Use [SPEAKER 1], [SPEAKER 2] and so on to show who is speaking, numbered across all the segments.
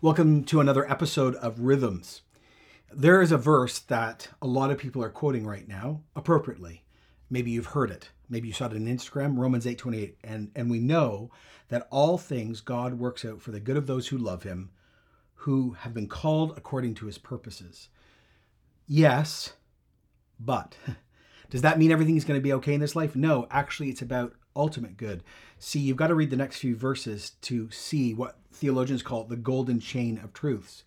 [SPEAKER 1] Welcome to another episode of Rhythms. There is a verse that a lot of people are quoting right now, appropriately. Maybe you've heard it. Maybe you saw it on Instagram, Romans 8:28. And and we know that all things God works out for the good of those who love him, who have been called according to his purposes. Yes, but does that mean everything is going to be okay in this life? No, actually it's about ultimate good. See, you've got to read the next few verses to see what theologians call the golden chain of truths.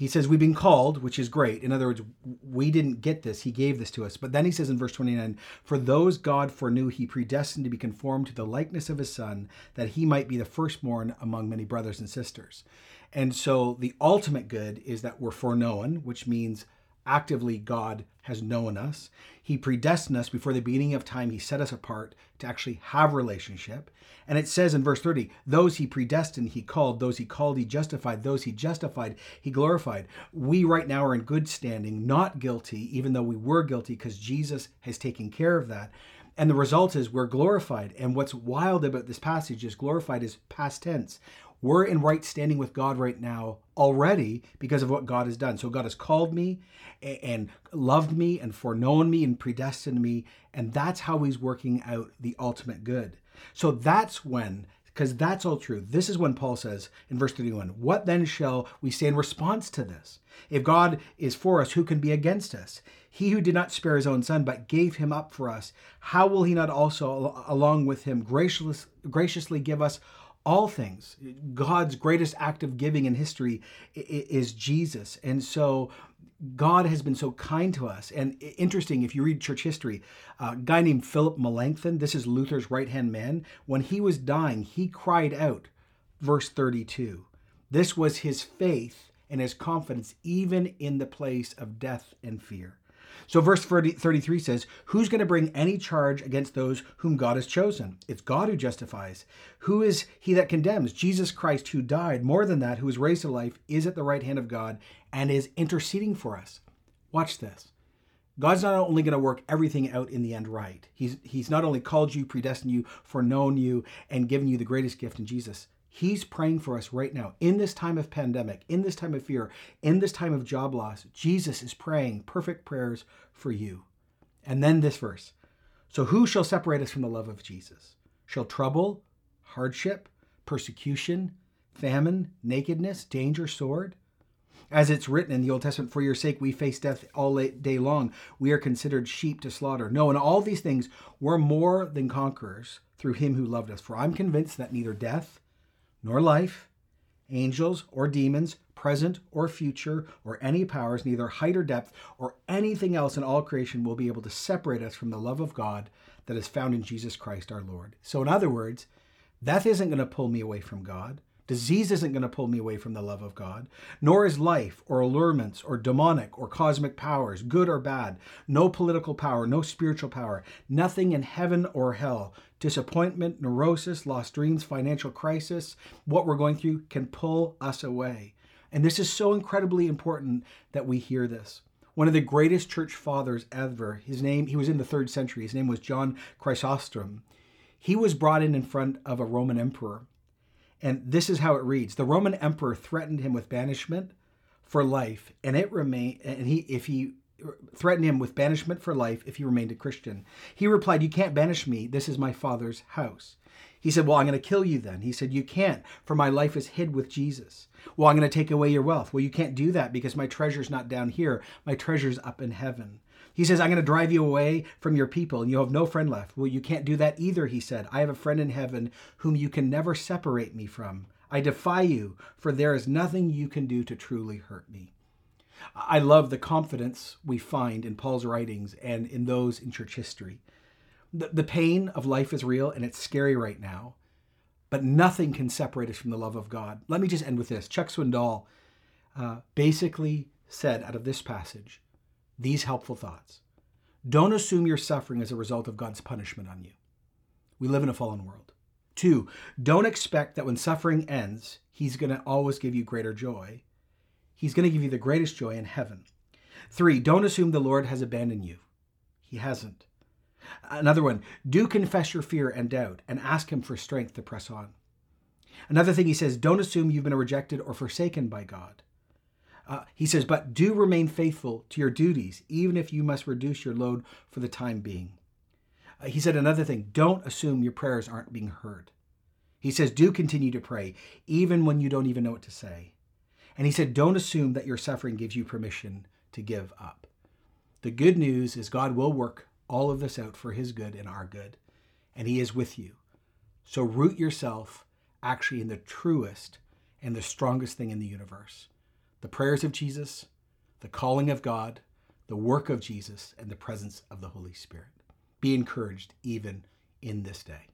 [SPEAKER 1] He says, We've been called, which is great. In other words, we didn't get this. He gave this to us. But then he says in verse 29 For those God foreknew, he predestined to be conformed to the likeness of his son, that he might be the firstborn among many brothers and sisters. And so the ultimate good is that we're foreknown, which means actively God has known us. He predestined us before the beginning of time. He set us apart to actually have relationship. And it says in verse 30, those he predestined, he called, those he called, he justified, those he justified, he glorified. We right now are in good standing, not guilty, even though we were guilty because Jesus has taken care of that. And the result is we're glorified. And what's wild about this passage is glorified is past tense. We're in right standing with God right now already because of what God has done. So God has called me and loved me and foreknown me and predestined me. And that's how he's working out the ultimate good. So that's when because that's all true. This is when Paul says in verse 31 What then shall we say in response to this? If God is for us, who can be against us? He who did not spare his own son, but gave him up for us, how will he not also, along with him, gracious, graciously give us all things. God's greatest act of giving in history is Jesus. And so God has been so kind to us. And interesting, if you read church history, uh, a guy named Philip Melanchthon, this is Luther's right hand man, when he was dying, he cried out, verse 32. This was his faith and his confidence, even in the place of death and fear. So, verse 33 says, Who's going to bring any charge against those whom God has chosen? It's God who justifies. Who is he that condemns? Jesus Christ, who died. More than that, who was raised to life, is at the right hand of God and is interceding for us. Watch this. God's not only going to work everything out in the end right. He's, he's not only called you, predestined you, foreknown you, and given you the greatest gift in Jesus. He's praying for us right now in this time of pandemic, in this time of fear, in this time of job loss. Jesus is praying perfect prayers for you. And then this verse So who shall separate us from the love of Jesus? Shall trouble, hardship, persecution, famine, nakedness, danger, sword? As it's written in the Old Testament, for your sake we face death all day long. We are considered sheep to slaughter. No, in all these things, we're more than conquerors through him who loved us. For I'm convinced that neither death, nor life, angels or demons, present or future, or any powers, neither height or depth, or anything else in all creation will be able to separate us from the love of God that is found in Jesus Christ our Lord. So, in other words, death isn't going to pull me away from God. Disease isn't going to pull me away from the love of God, nor is life or allurements or demonic or cosmic powers, good or bad, no political power, no spiritual power, nothing in heaven or hell, disappointment, neurosis, lost dreams, financial crisis, what we're going through can pull us away. And this is so incredibly important that we hear this. One of the greatest church fathers ever, his name, he was in the third century, his name was John Chrysostom. He was brought in in front of a Roman emperor and this is how it reads The Roman emperor threatened him with banishment for life, and it remained, and he, if he threatened him with banishment for life if he remained a Christian. He replied, You can't banish me. This is my father's house. He said, Well, I'm going to kill you then. He said, You can't, for my life is hid with Jesus. Well, I'm going to take away your wealth. Well, you can't do that because my treasure's not down here. My treasure's up in heaven. He says, I'm going to drive you away from your people and you'll have no friend left. Well, you can't do that either, he said. I have a friend in heaven whom you can never separate me from. I defy you, for there is nothing you can do to truly hurt me. I love the confidence we find in Paul's writings and in those in church history. The, the pain of life is real and it's scary right now, but nothing can separate us from the love of God. Let me just end with this. Chuck Swindoll uh, basically said out of this passage these helpful thoughts. Don't assume you're suffering as a result of God's punishment on you. We live in a fallen world. Two, don't expect that when suffering ends, He's going to always give you greater joy. He's going to give you the greatest joy in heaven. Three, don't assume the Lord has abandoned you. He hasn't. Another one, do confess your fear and doubt and ask Him for strength to press on. Another thing he says, don't assume you've been rejected or forsaken by God. Uh, he says, but do remain faithful to your duties, even if you must reduce your load for the time being. Uh, he said another thing, don't assume your prayers aren't being heard. He says, do continue to pray, even when you don't even know what to say. And he said, don't assume that your suffering gives you permission to give up. The good news is God will work all of this out for his good and our good, and he is with you. So root yourself actually in the truest and the strongest thing in the universe the prayers of Jesus, the calling of God, the work of Jesus, and the presence of the Holy Spirit. Be encouraged even in this day.